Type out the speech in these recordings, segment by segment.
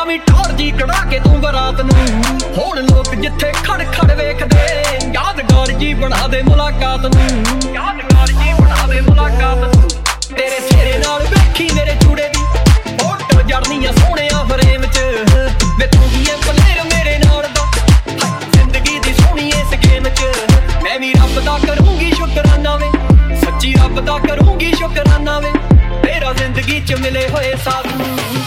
ਮਾਰਿਆ ਵੀ ਟੌਰ ਜੀ ਕਢਾ ਕੇ ਦੂੰਗਾ ਰਾਤ ਨੂੰ। ਹੁਣ ਲੋਕ ਜਿੱਥੇ ਖੜ ਖੜ ਵੇਖਦੇ, ਯਾਦਗਾਰ ਜੀ ਬਣਾ ਦੇ ਮੁਲਾਕਾਤ ਨੂੰ। ਯਾਦਗਾਰ ਜੀ ਬਣਾ ਦੇ ਮੁਲਾਕਾਤ ਨੂੰ। ਤੇਰੇ ਸਿਰੇ ਨਾਲ ਵੇਖੀ ਮੇਰੇ ਚੂੜੇ ਦੀ। ਫੋਟੋ ਜੜਨੀ ਆ ਸੋਹਣਿਆ ਫਰੇਮ 'ਚ। ਵੇ ਤੂੰ ਹੀ ਐ ਪਲੇਰ ਮੇਰੇ ਨਾਲ ਦਾ। ਜ਼ਿੰਦਗੀ ਦੀ ਸੋਹਣੀ ਇਸ ਗੇਮ 'ਚ। ਮੈਂ ਵੀ ਰੱਬ ਦਾ ਕਰੂੰਗੀ ਸ਼ੁਕਰਾਨਾ ਵੇ। ਸੱਚੀ ਰੱਬ ਦਾ ਕਰੂੰਗੀ ਸ਼ੁਕਰਾਨਾ ਵੇ। ਤੇਰਾ ਜ਼ਿੰਦਗੀ 'ਚ ਮਿਲੇ ਹੋਏ ਸਾਥ ਨੂੰ।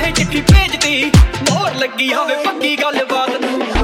ਚਾਹੇ ਚਿੱਠੀ ਭੇਜਦੀ ਮੋਹਰ ਲੱਗੀ ਆਵੇ ਪੱਕੀ ਗੱਲਬਾਤ ਨੂੰ।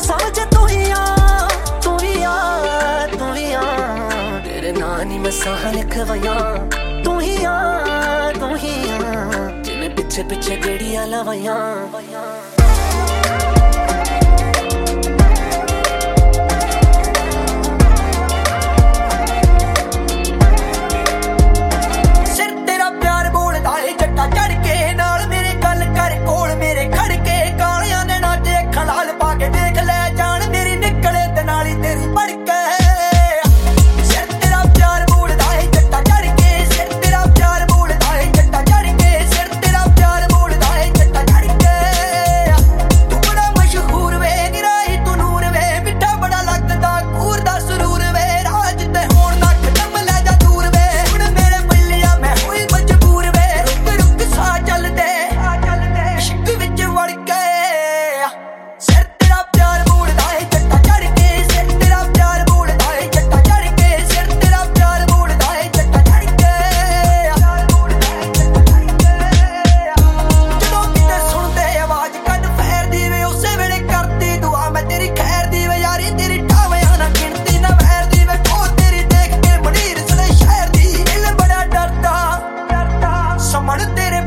ਸਮਝ ਤੂੰ ਹੀ ਆ, ਤੂੰ ਹੀ ਆ, ਤੂੰ ਹੀ ਆ। ਤੇਰੇ ਨਾਂ ਨਹੀਂ ਮੈਂ ਸਾਹ ਲਿਖਵਾਇਆ। ਤੂੰ ਹੀ ਆ, ਤੂੰ ਹੀ ਆ। ਜਿਵੇਂ ਪਿੱਛੇ ਪਿੱਛੇ ਗੜੀਆਂ ਲਵਾਇਆ।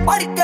What it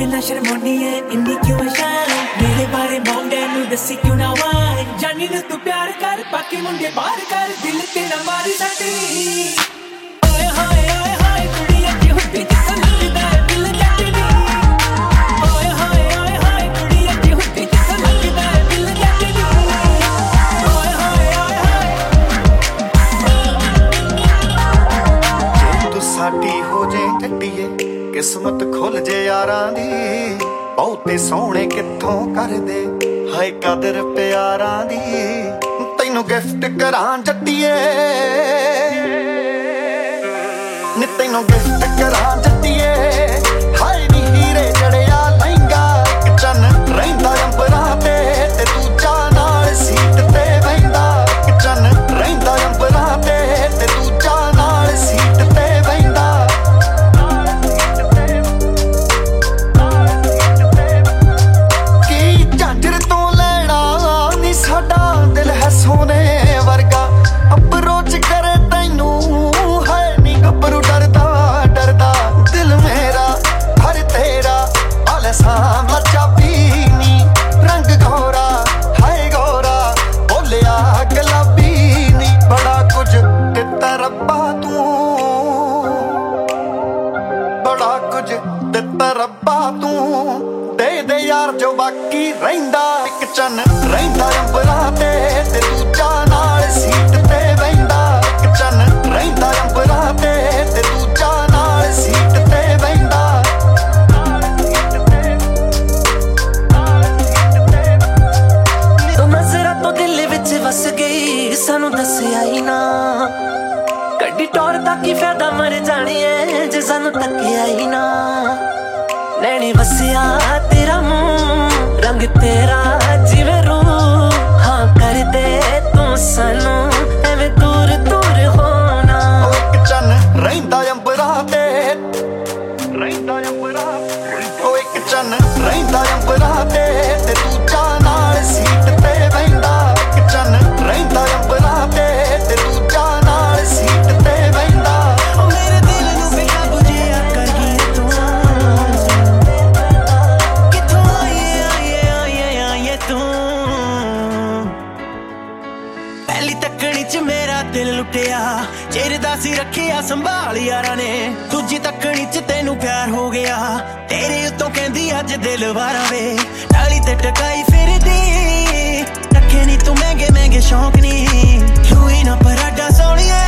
ਵਾਈ ਕਿਉਂ ਇੰਨਾ ਸ਼ਰਮਾਉਣੀ ਐ ਇੰਨੀ ਕਿਉਂ ਸ਼ਾਇਨ ਮੇਰੇ ਬਾਰੇ ਮਮ ਡੈਡ ਨੂੰ ਦੱਸੀ ਕਿਉਂ ਨਾ ਵਾਈ ਜਾਨੀ ਨੂੰ ਤੂੰ ਪਿਆਰ ਕਰ, ਬਾਕੀ ਮੁੰਡੇ ਬਾਹਰ ਕਰ, ਦਿਲ ਤੇ ਨਾ ਮਾਰੀ ਸੱਟੀ ਓਏ ਹਾਏ ਓਏ ਹਾਏ ਕੁੜੀ ਅੱਗੇ ਹੁੰਦੀ ਜਿੱਦਾਂ ਲੱਗਦਾ ਹੈ ਦਿਲ ਜੱਟਦੀ ਓਏ ਹਾਏ ਓਏ ਹਾਏ ਕੁੜੀ ਅੱਗੇ ਹੁੰਦੀ ਜਿੱਦਾਂ ਲੱਗਦਾ ਹੈ ਦਿਲ ਜੱਟਦੀ ਓਏ ਹਾਏ ਓਏ ਹਾਏ। ਤੂੰ ਸਾਡੀ ਹੋ ਜੇ ਕੱਟੀਏ ਕਿਸਮਤ ਖੁੱਲ ਜੇ। ਯਾਰਾਂ ਦੀ? ਬਹੁਤੇ ਸੋਹਣੇ ਕਿੱਥੋਂ ਕਰਦੇ? ਹਾਏ ਕਦਰ ਪਿਆਰਾਂ ਦੀ। ਤੈਨੂੰ ਗਿਫਟ ਕਰਾਂ ਜੱਟੀਏ। ਨੀ ਤੈਨੂੰ ਗਿਫਟ ਕਰਾਂ ਜੱਟੀਏ। ਦਿੱਤਾ ਰੱਬਾ ਤੂੰ। ਦੇ ਦੇ ਯਾਰ ਜੋ ਬਾਕੀ ਰਹਿੰਦਾ। ਇੱਕ ਚੰਨ ਰਹਿੰਦਾ ਅੰਬਰਾਂ ਤੇ ਤੇ ਦੂਜਾ ਨਾਲ ਸੀਟ ਤੇ ਬੈਂਦਾ ਇੱਕ ਚੰਨ ਰਹਿੰਦਾ ਅੰਬਰਾਂ ਤੇ ਤੇ ਦੂਜਾ ਨਾਲ ਸੀਟ ਤੇ ਬੈਂਦਾ ਤੂੰ ਨਜ਼ਰਾਂ ਤੋਂ ਦਿਲ ਵਿੱਚ ਵਸ ਗਈ, ਸਾਨੂੰ ਦੱਸਿਆ ਹੀ ਨਾ। ਕੱਢੀ ਟੌਰ ਦਾ ਕੀ ਫਾਇਦਾ ਮਰ ਜਾਣੀ ਐ ਜੇ ਸਾਨੂੰ ਤੱਕਿਆ ਹੀ ਨਾ। ਲੈਣੀ ਵਸਿਆ ਤੇਰਾ ਮੂੰਹ ਰੰਗ ਤੇਰਾ ਲੁੱਟਿਆ ਚਿਰਦਾ ਸੀ ਰੱਖਿਆ, ਸੰਭਾਲ ਯਾਰਾਂ ਨੇ। ਦੂਜੀ ਤੱਕਣੀ ਚ ਤੈਨੂੰ ਪਿਆਰ ਹੋ ਗਿਆ। ਤੇਰੇ ਉੱਤੋਂ ਕਹਿੰਦੀ, ਅੱਜ ਦਿਲ ਵਾਰਾ ਵੇ। ਟਾਲੀ ਤੇ ਟਕਾਈ ਫਿਰਦੀ। ਰੱਖੇ ਨਹੀਂ ਤੂੰ ਮਹਿੰਗੇ ਮਹਿੰਗੇ ਸ਼ੌਂਕ ਨਹੀਂ ਲੂਈ ਨਾ ਪਰਾਡਾ ਸੋਣੀਏ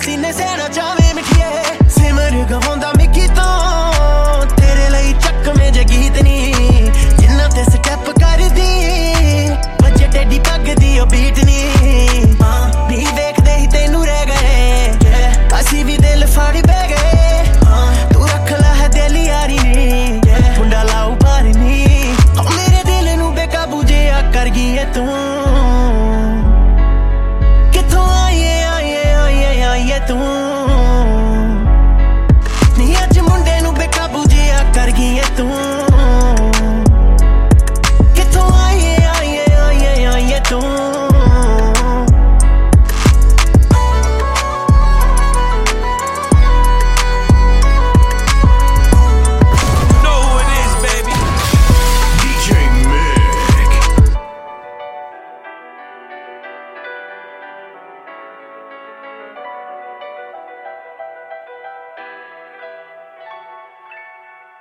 sin ese noche